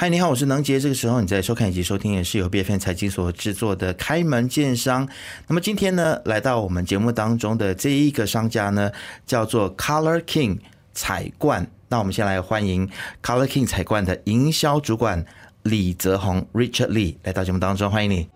嗨，你好，我是能杰。这个时候你在收看以及收听也是由 B F N 财经所制作的《开门见商》。那么今天呢，来到我们节目当中的这一个商家呢，叫做 Color King 彩冠。那我们先来欢迎 Color King 彩冠的营销主管李泽宏 Richard Lee 来到节目当中，欢迎你。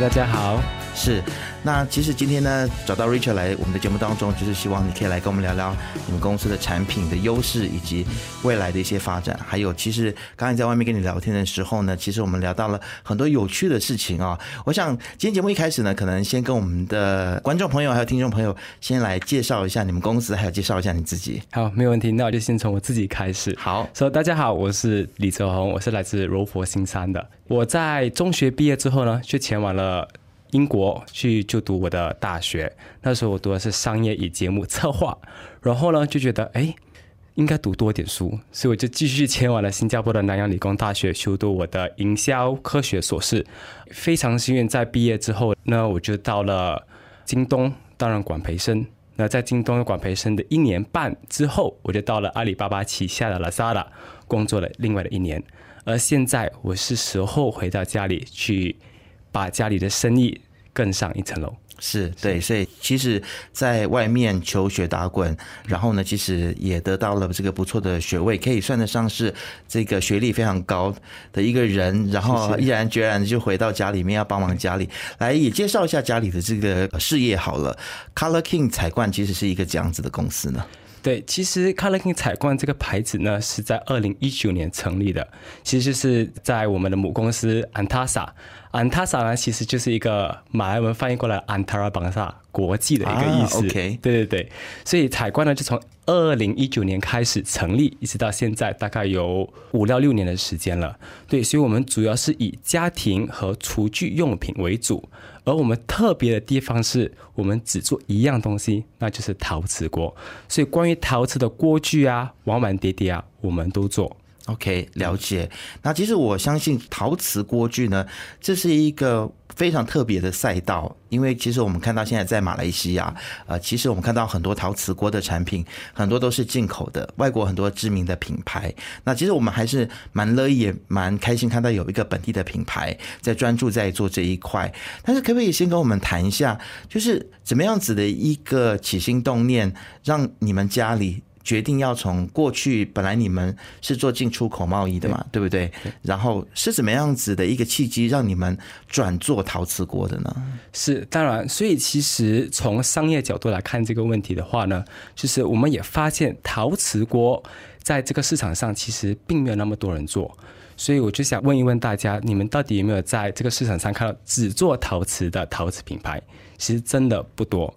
大家好，是。那其实今天呢，找到 Richard 来我们的节目当中，就是希望你可以来跟我们聊聊你们公司的产品的优势以及未来的一些发展。还有，其实刚才在外面跟你聊天的时候呢，其实我们聊到了很多有趣的事情啊。我想今天节目一开始呢，可能先跟我们的观众朋友还有听众朋友先来介绍一下你们公司，还有介绍一下你自己。好，没有问题。那我就先从我自己开始。好，说大家好，我是李泽宏，我是来自柔佛新山的。我在中学毕业之后呢，就前往了。英国去就读我的大学，那时候我读的是商业与节目策划，然后呢就觉得哎，应该读多点书，所以我就继续前往了新加坡的南洋理工大学修读我的营销科学硕士。非常幸运，在毕业之后，那我就到了京东担任管培生。那在京东管培生的一年半之后，我就到了阿里巴巴旗下的 Lazada 工作了另外的一年。而现在我是时候回到家里去。把家里的生意更上一层楼，是对，所以其实，在外面求学打滚，然后呢，其实也得到了这个不错的学位，可以算得上是这个学历非常高的一个人，然后毅然决然的就回到家里面要帮忙家里，来也介绍一下家里的这个事业好了。Color King 彩冠其实是一个这样子的公司呢。对，其实 Color King 彩冠这个牌子呢，是在二零一九年成立的，其实是在我们的母公司 Antasa。Antasa 呢，其实就是一个马来文翻译过来 Antara Bangsa 国际的一个意思。OK，对对对，所以彩冠呢，就从二零一九年开始成立，一直到现在，大概有五到六年的时间了。对，所以我们主要是以家庭和厨具用品为主。而我们特别的地方是我们只做一样东西，那就是陶瓷锅。所以关于陶瓷的锅具啊、碗碗碟碟啊，我们都做。OK，了解。那其实我相信陶瓷锅具呢，这是一个非常特别的赛道，因为其实我们看到现在在马来西亚，呃，其实我们看到很多陶瓷锅的产品，很多都是进口的，外国很多知名的品牌。那其实我们还是蛮乐意、也蛮开心看到有一个本地的品牌在专注在做这一块。但是可不可以先跟我们谈一下，就是怎么样子的一个起心动念，让你们家里？决定要从过去本来你们是做进出口贸易的嘛，对不对？然后是怎么样子的一个契机让你们转做陶瓷锅的呢？是当然，所以其实从商业角度来看这个问题的话呢，就是我们也发现陶瓷锅在这个市场上其实并没有那么多人做，所以我就想问一问大家，你们到底有没有在这个市场上看到只做陶瓷的陶瓷品牌？其实真的不多。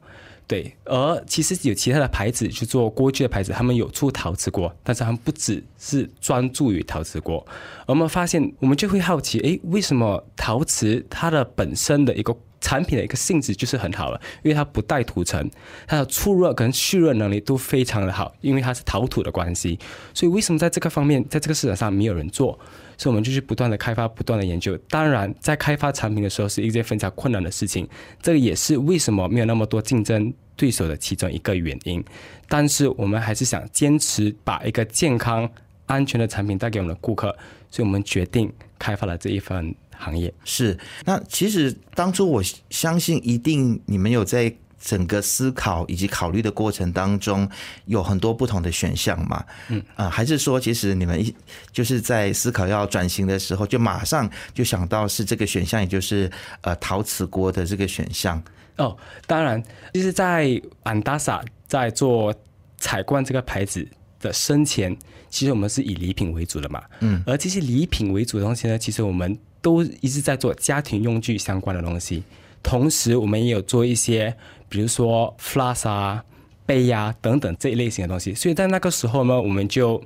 对，而其实有其他的牌子去做锅具的牌子，他们有出陶瓷锅，但是他们不只是专注于陶瓷锅。我们发现，我们就会好奇，诶，为什么陶瓷它的本身的一个产品的一个性质就是很好了？因为它不带涂层，它的出热跟蓄热能力都非常的好，因为它是陶土的关系。所以为什么在这个方面，在这个市场上没有人做？所以我们就是不断的开发，不断的研究。当然，在开发产品的时候是一件非常困难的事情，这也是为什么没有那么多竞争对手的其中一个原因。但是我们还是想坚持把一个健康、安全的产品带给我们的顾客，所以我们决定开发了这一份行业。是，那其实当初我相信，一定你们有在。整个思考以及考虑的过程当中，有很多不同的选项嘛？嗯啊，还是说，其实你们一就是在思考要转型的时候，就马上就想到是这个选项，也就是呃陶瓷锅的这个选项。哦，当然，其实在安达萨在做彩冠这个牌子的生前，其实我们是以礼品为主的嘛。嗯，而这些礼品为主的东西呢，其实我们都一直在做家庭用具相关的东西，同时我们也有做一些。比如说 flas 啊、杯呀等等这一类型的东西，所以在那个时候呢，我们就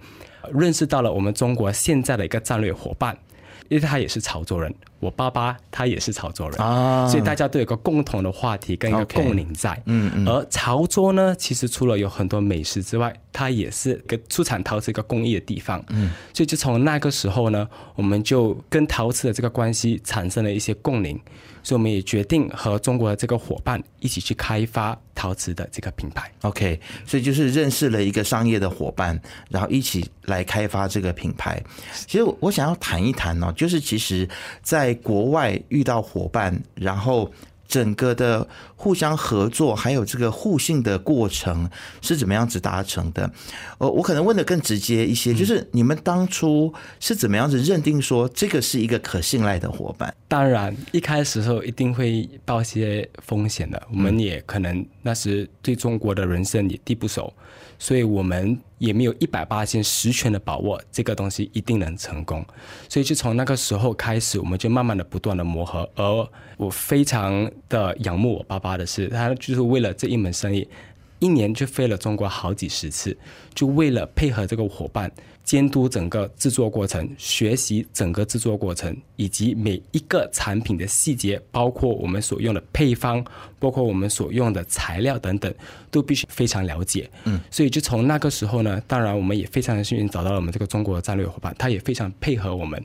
认识到了我们中国现在的一个战略伙伴，因为他也是潮州人，我爸爸他也是潮州人啊。所以大家都有个共同的话题跟一个共鸣在。嗯嗯。而潮州呢，其实除了有很多美食之外，它也是个出产陶瓷一个工艺的地方。嗯，所以就从那个时候呢，我们就跟陶瓷的这个关系产生了一些共鸣，所以我们也决定和中国的这个伙伴一起去开发陶瓷的这个品牌。OK，所以就是认识了一个商业的伙伴，然后一起来开发这个品牌。其实我想要谈一谈呢，就是其实在国外遇到伙伴，然后整个的互相合作，还有这个互信的过程是怎么样子达成的？呃，我可能问的更直接一些，就是你们当初是怎么样子认定说这个是一个可信赖的伙伴？当然，一开始的时候一定会冒一些风险的。我们也可能那时对中国的人生也地不熟，所以我们也没有一百八十十全的把握这个东西一定能成功。所以就从那个时候开始，我们就慢慢的不断的磨合。而我非常的仰慕我爸爸的是，他就是为了这一门生意，一年就飞了中国好几十次，就为了配合这个伙伴，监督整个制作过程，学习整个制作过程，以及每一个产品的细节，包括我们所用的配方，包括我们所用的材料等等，都必须非常了解。嗯，所以就从那个时候呢，当然我们也非常的幸运找到了我们这个中国的战略伙伴，他也非常配合我们。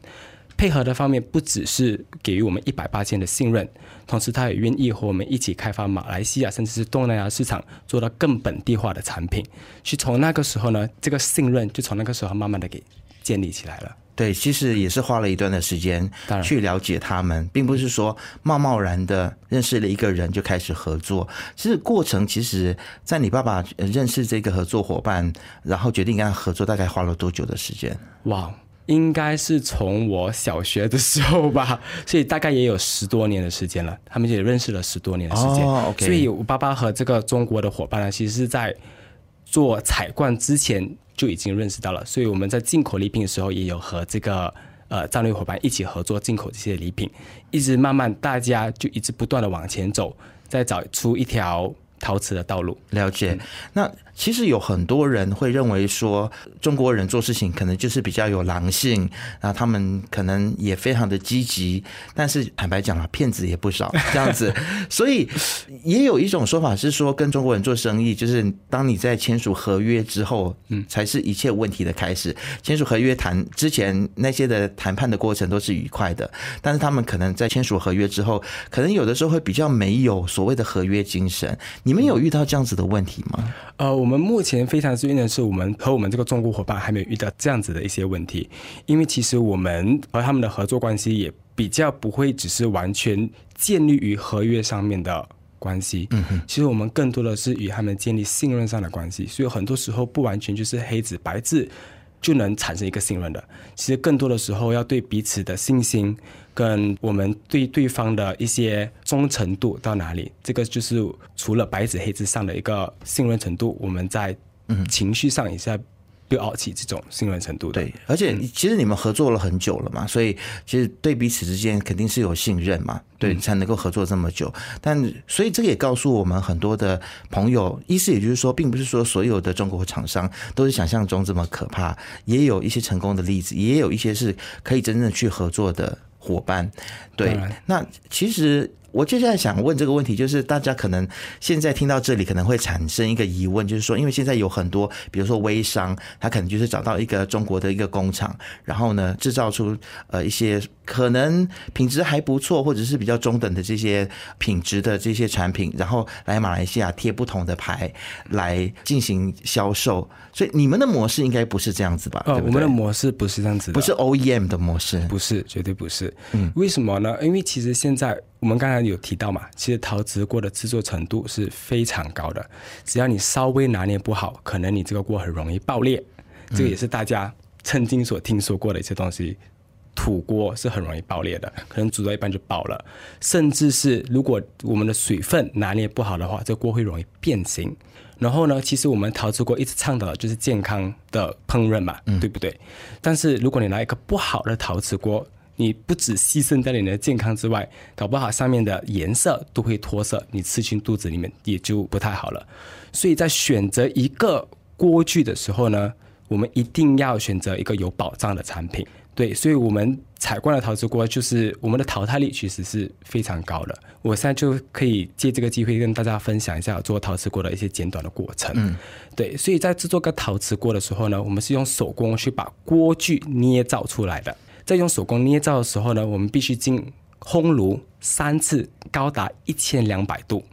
配合的方面不只是给予我们一百八千的信任，同时他也愿意和我们一起开发马来西亚甚至是东南亚市场，做到更本地化的产品。是从那个时候呢，这个信任就从那个时候慢慢的给建立起来了。对，其实也是花了一段的时间去了解他们，并不是说贸贸然的认识了一个人就开始合作。其实过程，其实在你爸爸呃认识这个合作伙伴，然后决定跟他合作，大概花了多久的时间？哇，应该是从我小学的时候吧，所以大概也有十多年的时间了。他们也认识了十多年的时间。所以我爸爸和这个中国的伙伴呢，其实是在做彩罐之前就已经认识到了。所以我们在进口礼品的时候，也有和这个呃战略伙伴一起合作进口这些礼品，一直慢慢大家就一直不断的往前走，再找出一条陶瓷的道路。了解。那其实有很多人会认为说，中国人做事情可能就是比较有狼性，然后他们可能也非常的积极，但是坦白讲啊，骗子也不少 这样子。所以也有一种说法是说，跟中国人做生意，就是当你在签署合约之后，嗯，才是一切问题的开始。签署合约谈之前那些的谈判的过程都是愉快的，但是他们可能在签署合约之后，可能有的时候会比较没有所谓的合约精神。你们有遇到这样子的问题吗？呃，我们目前非常幸运的是，我们和我们这个中国伙伴还没有遇到这样子的一些问题，因为其实我们和他们的合作关系也比较不会只是完全建立于合约上面的关系。嗯哼，其实我们更多的是与他们建立信任上的关系，所以很多时候不完全就是黑纸白字就能产生一个信任的。其实更多的时候要对彼此的信心，跟我们对对方的一些忠诚度到哪里，这个就是除了白纸黑字上的一个信任程度，我们在情绪上也是在 build out 起这种信任程度的。对，而且其实你们合作了很久了嘛，所以其实对彼此之间肯定是有信任嘛，对，才能够合作这么久。但所以这个也告诉我们很多的朋友，意思也就是说，并不是说所有的中国厂商都是想象中这么可怕，也有一些成功的例子，也有一些是可以真正去合作的伙伴。对，那其实。我接下来想问这个问题，就是大家可能现在听到这里，可能会产生一个疑问，就是说，因为现在有很多，比如说微商，他可能就是找到一个中国的一个工厂，然后呢，制造出呃一些可能品质还不错，或者是比较中等的这些品质的这些产品，然后来马来西亚贴不同的牌来进行销售。所以你们的模式应该不是这样子吧？呃，我们的模式不是这样子的，不是 OEM 的模式，不是，绝对不是。嗯，为什么呢？因为其实现在我们刚才有提到嘛，其实陶瓷锅的制作程度是非常高的，只要你稍微拿捏不好，可能你这个锅很容易爆裂。这个也是大家曾经所听说过的一些东西。土锅是很容易爆裂的，可能煮到一半就爆了，甚至是如果我们的水分拿捏不好的话，这锅会容易变形。然后呢，其实我们陶瓷锅一直倡导的就是健康的烹饪嘛，对不对？但是如果你拿一个不好的陶瓷锅，你不只牺牲掉你的健康之外，搞不好上面的颜色都会脱色，你吃进肚子里面也就不太好了。所以在选择一个锅具的时候呢，我们一定要选择一个有保障的产品。对，所以我们采光的陶瓷锅就是我们的淘汰率其实是非常高的。我现在就可以借这个机会跟大家分享一下做陶瓷锅的一些简短的过程。嗯，对，所以在制作个陶瓷锅的时候呢，我们是用手工去把锅具捏造出来的。在用手工捏造的时候呢，我们必须进烘炉三次，高达一千两百度，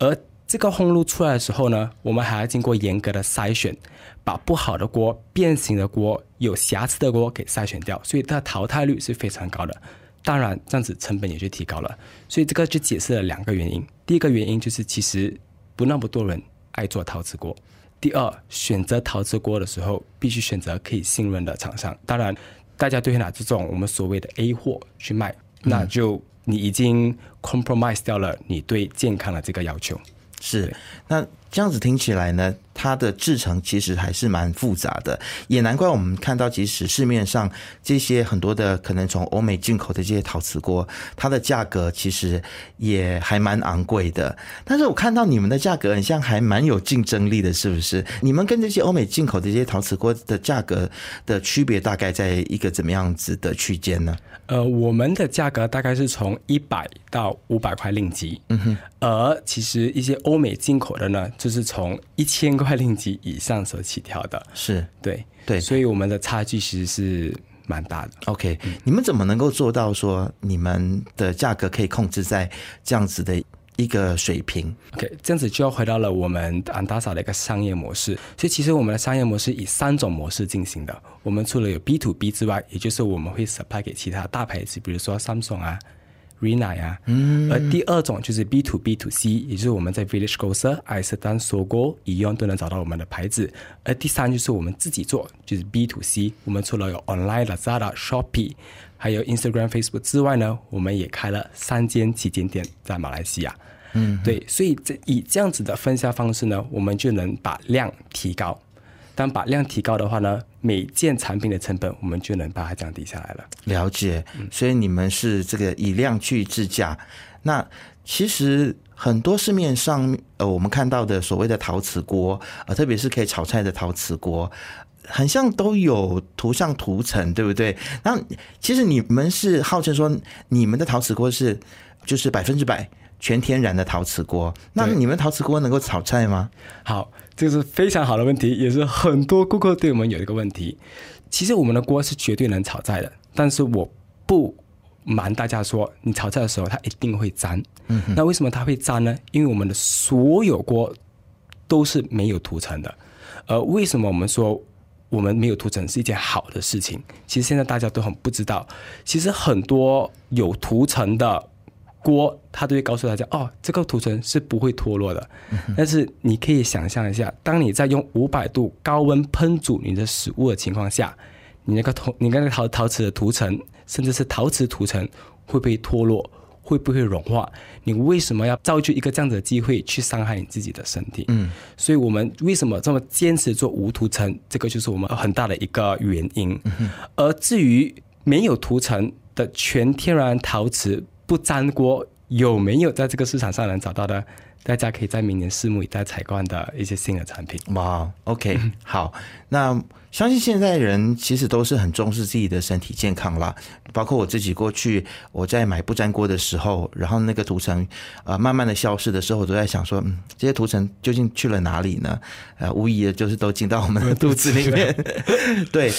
而这个烘炉出来的时候呢，我们还要经过严格的筛选，把不好的锅、变形的锅、有瑕疵的锅给筛选掉，所以它的淘汰率是非常高的。当然，这样子成本也就提高了。所以这个就解释了两个原因：第一个原因就是其实不那么多人爱做陶瓷锅；第二，选择陶瓷锅的时候必须选择可以信任的厂商。当然，大家对拿这种我们所谓的 A 货去卖，那就你已经 compromise 掉了你对健康的这个要求。是，那这样子听起来呢，它的制成其实还是蛮复杂的，也难怪我们看到，即使市面上这些很多的可能从欧美进口的这些陶瓷锅，它的价格其实也还蛮昂贵的。但是我看到你们的价格，很像还蛮有竞争力的，是不是？你们跟这些欧美进口的这些陶瓷锅的价格的区别，大概在一个怎么样子的区间呢？呃，我们的价格大概是从一百到五百块令吉，嗯哼，而其实一些欧美进口的呢，就是从一千块令吉以上所起跳的，是对对，所以我们的差距其实是蛮大的。OK，你们怎么能够做到说你们的价格可以控制在这样子的一个水平？OK，这样子就要回到了我们安达萨的一个商业模式。所以其实我们的商业模式以三种模式进行的。我们除了有 B to B 之外，也就是我们会 supply 给其他大牌子，比如说 Samsung 啊、Rena 呀、嗯。而第二种就是 B to B to C，也就是我们在 Village Grocer、艾斯丹、索果、一样都能找到我们的牌子。而第三就是我们自己做，就是 B to C。我们除了有 Online Lazada、Shopee，还有 Instagram、Facebook 之外呢，我们也开了三间旗舰店在马来西亚。嗯，对，所以这以这样子的分销方式呢，我们就能把量提高。当把量提高的话呢，每件产品的成本我们就能把它降低下来了。了解，所以你们是这个以量去制价。那其实很多市面上呃，我们看到的所谓的陶瓷锅，呃，特别是可以炒菜的陶瓷锅，很像都有涂上涂层，对不对？那其实你们是号称说你们的陶瓷锅是就是百分之百全天然的陶瓷锅，那你们陶瓷锅能够炒菜吗？好，这是非常好的问题，也是很多顾客对我们有一个问题。其实我们的锅是绝对能炒菜的，但是我不瞒大家说，你炒菜的时候它一定会粘。嗯，那为什么它会粘呢？因为我们的所有锅都是没有涂层的。呃，为什么我们说我们没有涂层是一件好的事情？其实现在大家都很不知道，其实很多有涂层的锅，它都会告诉大家，哦，这个涂层是不会脱落的。但是你可以想象一下，当你在用五百度高温烹煮你的食物的情况下，你那个陶，你那个陶陶瓷的涂层，甚至是陶瓷涂层，会不会脱落？会不会融化？你为什么要造就一个这样子的机会去伤害你自己的身体？嗯，所以我们为什么这么坚持做无涂层？这个就是我们很大的一个原因。而至于没有涂层的全天然陶瓷不粘锅，有没有在这个市场上能找到的？大家可以在明年拭目以待采购的一些新的产品。哇，OK，好，那相信现在人其实都是很重视自己的身体健康啦，包括我自己过去我在买不粘锅的时候，然后那个涂层呃慢慢的消失的时候，我都在想说，嗯，这些涂层究竟去了哪里呢？呃，无疑的就是都进到我们的肚子里面。对，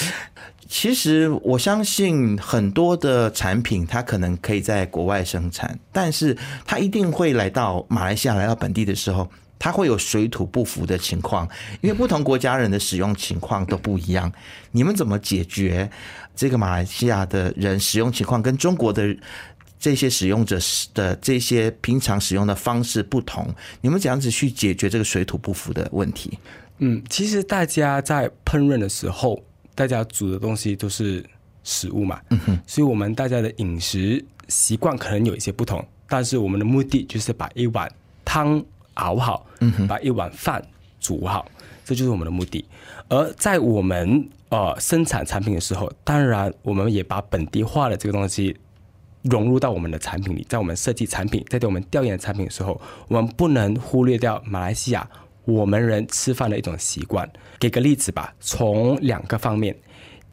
其实我相信很多的产品它可能可以在国外生产，但是它一定会来到马来西亚，来到本地的时候。它会有水土不服的情况，因为不同国家人的使用情况都不一样。你们怎么解决这个马来西亚的人使用情况跟中国的这些使用者的这些平常使用的方式不同？你们怎样子去解决这个水土不服的问题？嗯，其实大家在烹饪的时候，大家煮的东西都是食物嘛，嗯哼，所以我们大家的饮食习惯可能有一些不同，但是我们的目的就是把一碗汤熬好，嗯哼，把一碗饭煮好，这就是我们的目的。而在我们呃生产产品的时候，当然我们也把本地化的这个东西融入到我们的产品里，在我们设计产品，在对我们调研产品的时候，我们不能忽略掉马来西亚我们人吃饭的一种习惯。给个例子吧，从两个方面。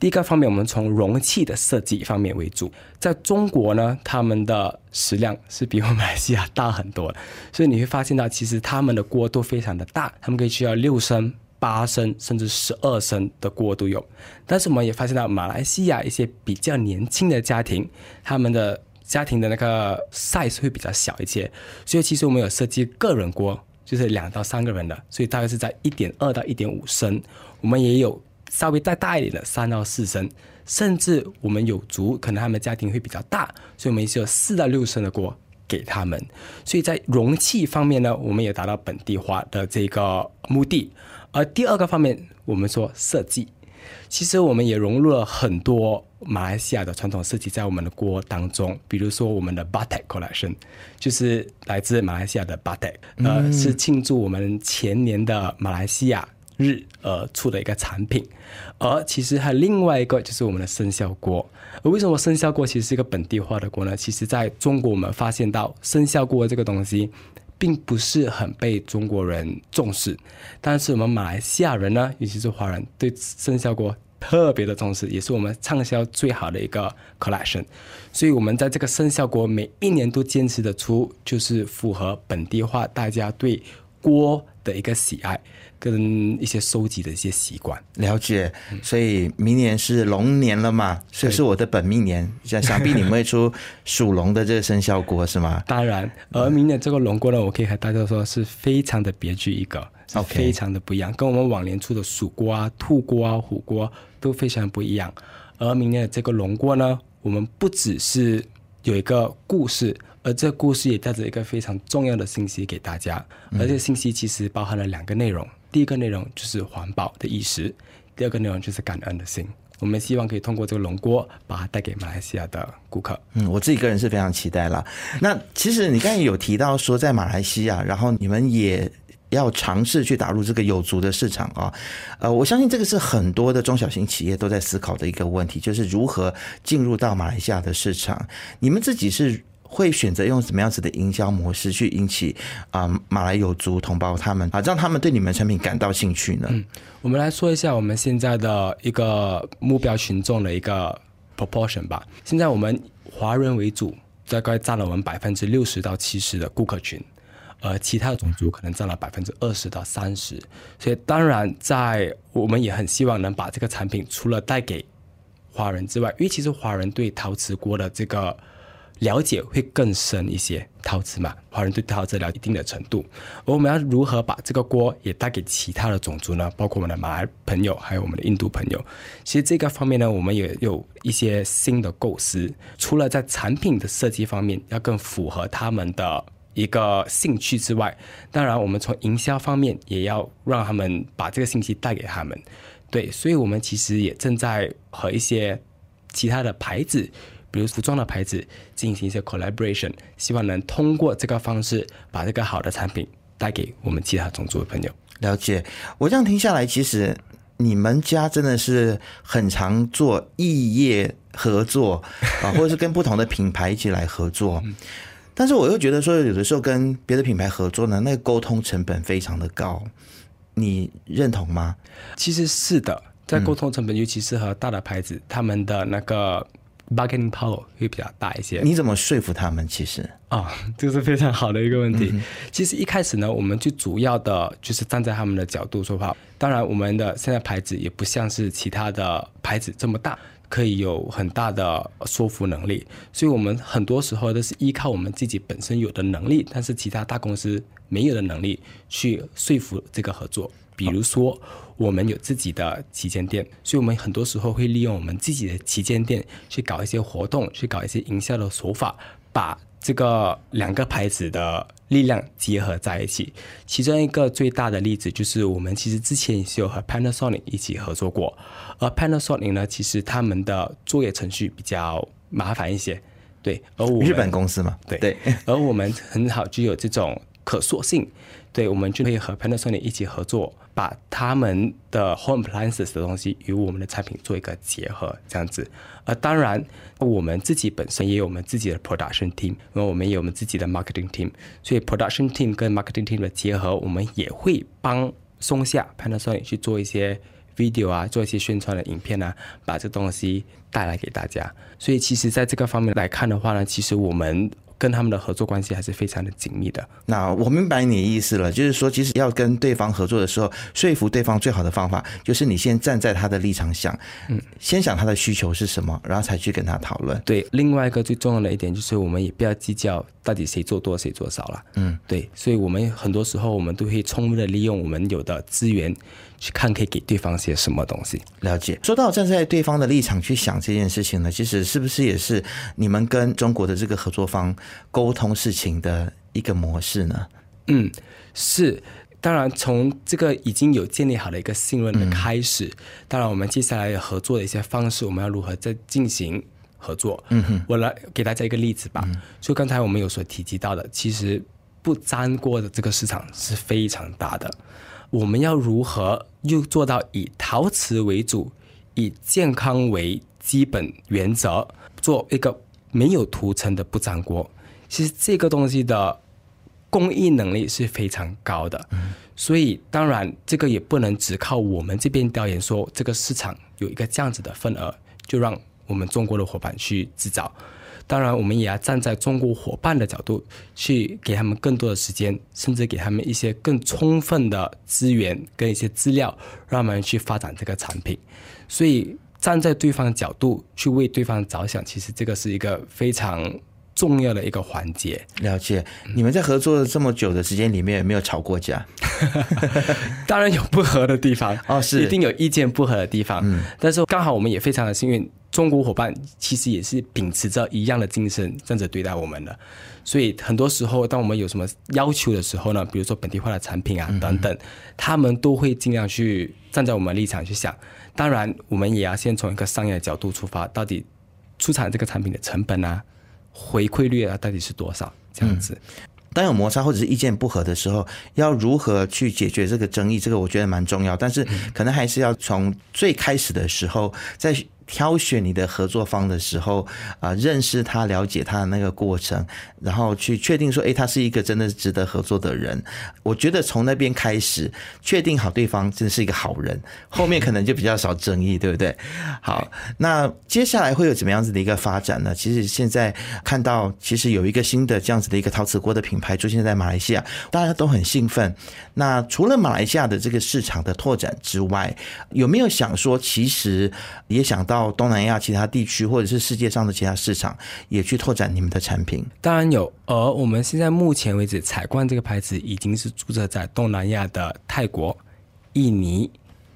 第一个方面，我们从容器的设计方面为主。在中国呢，他们的食量是比我们马来西亚大很多的，所以你会发现到，其实他们的锅都非常的大，他们可以需要六升、八升甚至十二升的锅都有。但是我们也发现到，马来西亚一些比较年轻的家庭，他们的家庭的那个 size 会比较小一些，所以其实我们有设计个人锅，就是两到三个人的，所以大概是在一点二到一点五升。我们也有。稍微再大一点的三到四升，甚至我们有族可能他们家庭会比较大，所以我们是有四到六升的锅给他们。所以在容器方面呢，我们也达到本地化的这个目的。而第二个方面，我们说设计，其实我们也融入了很多马来西亚的传统设计在我们的锅当中，比如说我们的 Batik Collection，就是来自马来西亚的 Batik，呃，是庆祝我们前年的马来西亚。日呃出的一个产品，而其实还有另外一个就是我们的生肖锅。而为什么生肖锅其实是一个本地化的锅呢？其实在中国我们发现到生肖锅这个东西，并不是很被中国人重视，但是我们马来西亚人呢，尤其是华人对生肖锅特别的重视，也是我们畅销最好的一个 collection。所以我们在这个生肖锅每一年都坚持的出，就是符合本地化大家对锅的一个喜爱。跟一些收集的一些习惯了解，所以明年是龙年了嘛，所以是我的本命年，想想必你们会出属龙的这个生肖锅是吗？当然，而明年这个龙锅呢，我可以和大家说是非常的别具一格，非常的不一样，跟我们往年出的鼠锅啊、兔锅啊、虎锅都非常不一样。而明年的这个龙锅呢，我们不只是有一个故事。而这故事也带着一个非常重要的信息给大家，而这个信息其实包含了两个内容。第一个内容就是环保的意识，第二个内容就是感恩的心。我们希望可以通过这个龙锅，把它带给马来西亚的顾客。嗯，我自己个人是非常期待了。那其实你刚才有提到说，在马来西亚，然后你们也要尝试去打入这个有族的市场啊。呃，我相信这个是很多的中小型企业都在思考的一个问题，就是如何进入到马来西亚的市场。你们自己是？会选择用什么样子的营销模式去引起啊马来有族同胞他们啊让他们对你们产品感到兴趣呢？嗯，我们来说一下我们现在的一个目标群众的一个 proportion 吧。现在我们华人为主，大概占了我们百分之六十到七十的顾客群，而其他的种族可能占了百分之二十到三十。所以当然，在我们也很希望能把这个产品除了带给华人之外，因为其实华人对陶瓷锅的这个。了解会更深一些，陶瓷嘛，华人对陶瓷了解一定的程度。而我们要如何把这个锅也带给其他的种族呢？包括我们的马来朋友，还有我们的印度朋友。其实这个方面呢，我们也有一些新的构思。除了在产品的设计方面要更符合他们的一个兴趣之外，当然我们从营销方面也要让他们把这个信息带给他们。对，所以我们其实也正在和一些其他的牌子。比如服装的牌子进行一些 collaboration，希望能通过这个方式把这个好的产品带给我们其他种族的朋友。了解，我这样听下来，其实你们家真的是很常做异业合作啊，或者是跟不同的品牌一起来合作。但是我又觉得说，有的时候跟别的品牌合作呢，那个沟通成本非常的高，你认同吗？其实是的，在沟通成本，尤其是和大的牌子，他们的那个。bargaining power 会比较大一些。你怎么说服他们？其实啊，这是非常好的一个问题。其实一开始呢，我们最主要的就是站在他们的角度说话。当然，我们的现在牌子也不像是其他的牌子这么大，可以有很大的说服能力。所以我们很多时候都是依靠我们自己本身有的能力，但是其他大公司没有的能力去说服这个合作。比如说，我们有自己的旗舰店，所以我们很多时候会利用我们自己的旗舰店去搞一些活动，去搞一些营销的手法，把这个两个牌子的力量结合在一起。其中一个最大的例子就是，我们其实之前也是有和 Panasonic 一起合作过，而 Panasonic 呢，其实他们的作业程序比较麻烦一些，对，而我日本公司嘛，对对，而我们很好，就有这种可塑性。对，我们就可以和 Panasonic 一起合作，把他们的 home appliances 的东西与我们的产品做一个结合，这样子。而当然，我们自己本身也有我们自己的 production team，因为我们也有我们自己的 marketing team，所以 production team 跟 marketing team 的结合，我们也会帮松下 Panasonic 去做一些 video 啊，做一些宣传的影片啊，把这东西带来给大家。所以其实在这个方面来看的话呢，其实我们。跟他们的合作关系还是非常的紧密的。那我明白你的意思了，就是说，其实要跟对方合作的时候，说服对方最好的方法，就是你先站在他的立场想，嗯，先想他的需求是什么，然后才去跟他讨论。对，另外一个最重要的一点就是，我们也不要计较到底谁做多谁做少了。嗯，对，所以我们很多时候我们都会充分的利用我们有的资源。去看可以给对方些什么东西。了解。说到站在对方的立场去想这件事情呢，其实是不是也是你们跟中国的这个合作方沟通事情的一个模式呢？嗯，是。当然，从这个已经有建立好的一个信任的开始，当然我们接下来合作的一些方式，我们要如何再进行合作？嗯哼，我来给大家一个例子吧。就刚才我们有所提及到的，其实不粘锅的这个市场是非常大的。我们要如何又做到以陶瓷为主，以健康为基本原则，做一个没有涂层的不粘锅？其实这个东西的工艺能力是非常高的，所以当然这个也不能只靠我们这边调研说这个市场有一个这样子的份额，就让我们中国的伙伴去制造。当然，我们也要站在中国伙伴的角度，去给他们更多的时间，甚至给他们一些更充分的资源跟一些资料，让他们去发展这个产品。所以，站在对方的角度去为对方着想，其实这个是一个非常重要的一个环节。了解，你们在合作了这么久的时间里面，有没有吵过架？当然有不合的地方哦，是一定有意见不合的地方。嗯，但是刚好我们也非常的幸运。中国伙伴其实也是秉持着一样的精神这样子对待我们的，所以很多时候，当我们有什么要求的时候呢，比如说本地化的产品啊等等，他们都会尽量去站在我们立场去想。当然，我们也要先从一个商业的角度出发，到底出产这个产品的成本啊、回馈率啊到底是多少？这样子，当有摩擦或者是意见不合的时候，要如何去解决这个争议？这个我觉得蛮重要，但是可能还是要从最开始的时候在。挑选你的合作方的时候啊，认识他、了解他的那个过程，然后去确定说，哎，他是一个真的值得合作的人。我觉得从那边开始确定好对方真的是一个好人，后面可能就比较少争议，对不对？好，那接下来会有怎么样子的一个发展呢？其实现在看到，其实有一个新的这样子的一个陶瓷锅的品牌出现在马来西亚，大家都很兴奋。那除了马来西亚的这个市场的拓展之外，有没有想说，其实也想到？到东南亚其他地区，或者是世界上的其他市场，也去拓展你们的产品。当然有，而我们现在目前为止，彩冠这个牌子已经是注册在东南亚的泰国、印尼、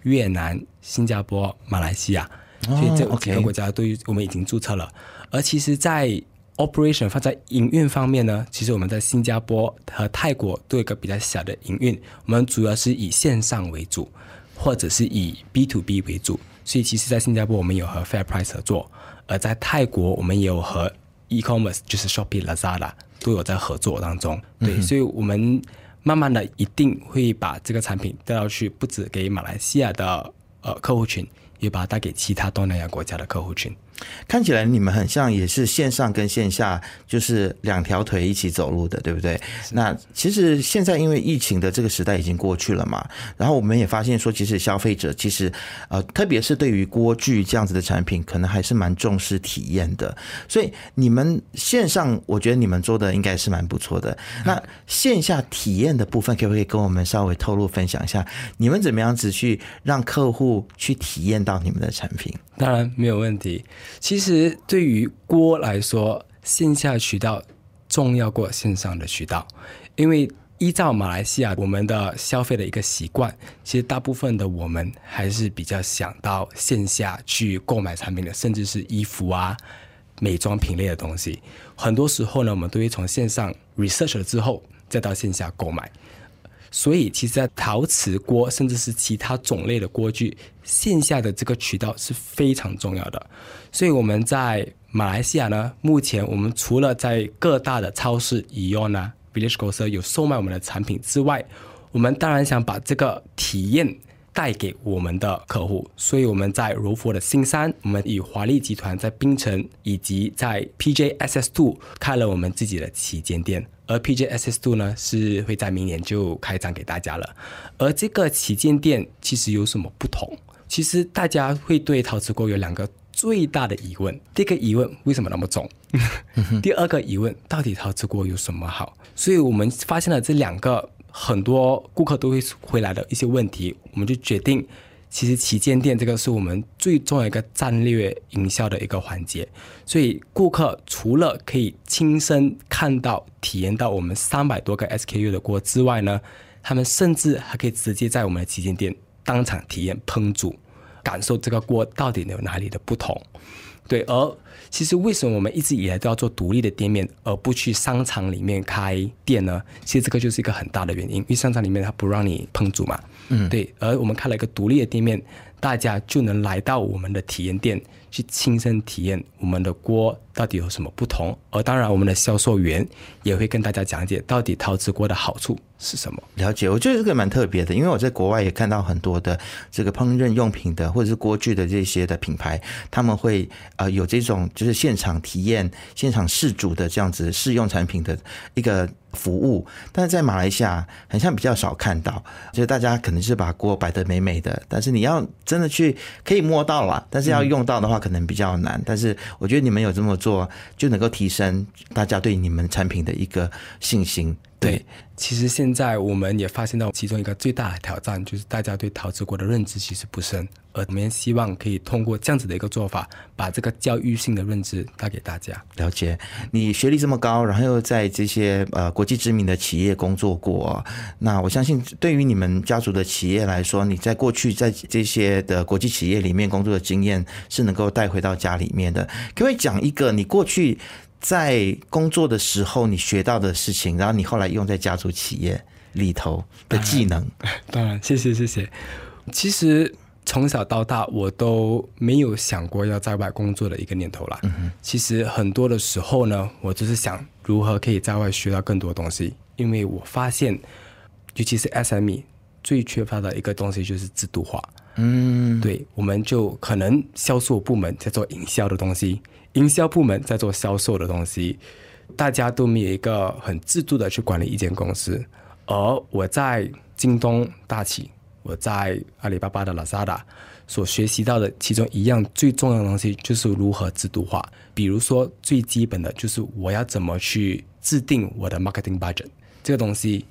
越南、新加坡、马来西亚，所以这几个国家都我们已经注册了。而其实，在 operation 放在营运方面呢，其实我们在新加坡和泰国都有一个比较小的营运，我们主要是以线上为主，或者是以 B to B 为主。所以，其实，在新加坡我们有和 FairPrice 合作，而在泰国我们也有和 e-commerce，就是 Shopee、Lazada 都有在合作当中。对，所以我们慢慢的一定会把这个产品带到去，不止给马来西亚的呃客户群，也把它带给其他东南亚国家的客户群。看起来你们很像，也是线上跟线下就是两条腿一起走路的，对不对？那其实现在因为疫情的这个时代已经过去了嘛，然后我们也发现说，其实消费者其实呃，特别是对于锅具这样子的产品，可能还是蛮重视体验的。所以你们线上，我觉得你们做的应该是蛮不错的。那线下体验的部分，可不可以跟我们稍微透露分享一下？你们怎么样子去让客户去体验到你们的产品？当然没有问题。其实对于锅来说，线下渠道重要过线上的渠道，因为依照马来西亚我们的消费的一个习惯，其实大部分的我们还是比较想到线下去购买产品的，甚至是衣服啊、美妆品类的东西。很多时候呢，我们都会从线上 research 了之后，再到线下购买。所以，其实，在陶瓷锅甚至是其他种类的锅具，线下的这个渠道是非常重要的。所以，我们在马来西亚呢，目前我们除了在各大的超市、以 o n 啊、Village g o s e r 有售卖我们的产品之外，我们当然想把这个体验带给我们的客户，所以我们在柔佛的新山，我们与华丽集团在槟城以及在 PJSS Two 开了我们自己的旗舰店，而 PJSS Two 呢是会在明年就开张给大家了。而这个旗舰店其实有什么不同？其实大家会对陶瓷锅有两个最大的疑问：第一个疑问为什么那么重？第二个疑问到底陶瓷锅有什么好？所以我们发现了这两个很多顾客都会回来的一些问题，我们就决定。其实旗舰店这个是我们最重要一个战略营销的一个环节，所以顾客除了可以亲身看到、体验到我们三百多个 SKU 的锅之外呢，他们甚至还可以直接在我们的旗舰店当场体验烹煮，感受这个锅到底有哪里的不同。对，而其实为什么我们一直以来都要做独立的店面，而不去商场里面开店呢？其实这个就是一个很大的原因，因为商场里面它不让你烹煮嘛。嗯，对，而我们开了一个独立的店面，大家就能来到我们的体验店去亲身体验我们的锅到底有什么不同。而当然，我们的销售员也会跟大家讲解到底陶瓷锅的好处是什么。了解，我觉得这个蛮特别的，因为我在国外也看到很多的这个烹饪用品的或者是锅具的这些的品牌，他们会呃有这种就是现场体验、现场试煮的这样子试用产品的一个。服务，但是在马来西亚好像比较少看到，就是大家可能是把锅摆得美美的，但是你要真的去可以摸到了，但是要用到的话可能比较难。但是我觉得你们有这么做，就能够提升大家对你们产品的一个信心。对，其实现在我们也发现到其中一个最大的挑战，就是大家对陶瓷国的认知其实不深，而我们也希望可以通过这样子的一个做法，把这个教育性的认知带给大家。了解，你学历这么高，然后又在这些呃国际知名的企业工作过，那我相信对于你们家族的企业来说，你在过去在这些的国际企业里面工作的经验是能够带回到家里面的。可不可以讲一个你过去？在工作的时候，你学到的事情，然后你后来用在家族企业里头的技能。当然，谢谢谢谢。其实从小到大，我都没有想过要在外工作的一个念头啦。其实很多的时候呢，我就是想如何可以在外学到更多东西，因为我发现，尤其是 SME 最缺乏的一个东西就是制度化。嗯，对，我们就可能销售部门在做营销的东西。营销部门在做销售的东西，大家都没有一个很制度的去管理一间公司。而我在京东大企，我在阿里巴巴的拉萨达所学习到的其中一样最重要的东西，就是如何制度化。比如说最基本的就是我要怎么去制定我的 marketing budget，这个东西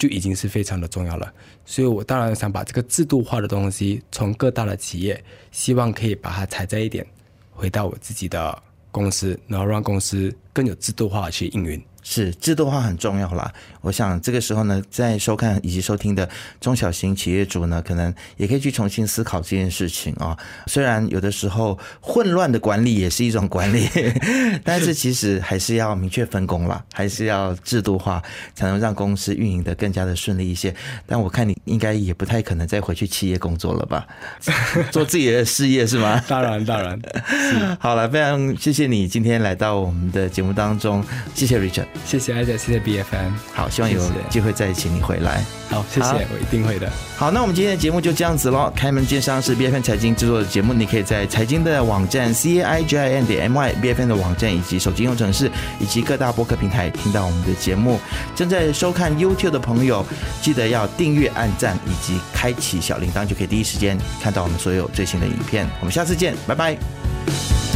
就已经是非常的重要了。所以我当然想把这个制度化的东西从各大的企业，希望可以把它采摘一点。回到我自己的公司，然后让公司更有制度化去运营。是制度化很重要啦。我想这个时候呢，在收看以及收听的中小型企业主呢，可能也可以去重新思考这件事情啊。虽然有的时候混乱的管理也是一种管理，但是其实还是要明确分工啦，还是要制度化，才能让公司运营的更加的顺利一些。但我看你应该也不太可能再回去企业工作了吧？做自己的事业是吗？当然，当然。好了，非常谢谢你今天来到我们的节目当中，谢谢 Richard。谢谢艾姐，谢谢 B F M。好，希望有机会再请你回来。好，谢谢，我一定会的。好，那我们今天的节目就这样子喽。开门见山是 B F M 财经制作的节目，你可以在财经的网站 C I J I N 点 M Y B F M 的网站以及手机应用程式以及各大播客平台听到我们的节目。正在收看 YouTube 的朋友，记得要订阅、按赞以及开启小铃铛，就可以第一时间看到我们所有最新的影片。我们下次见，拜拜。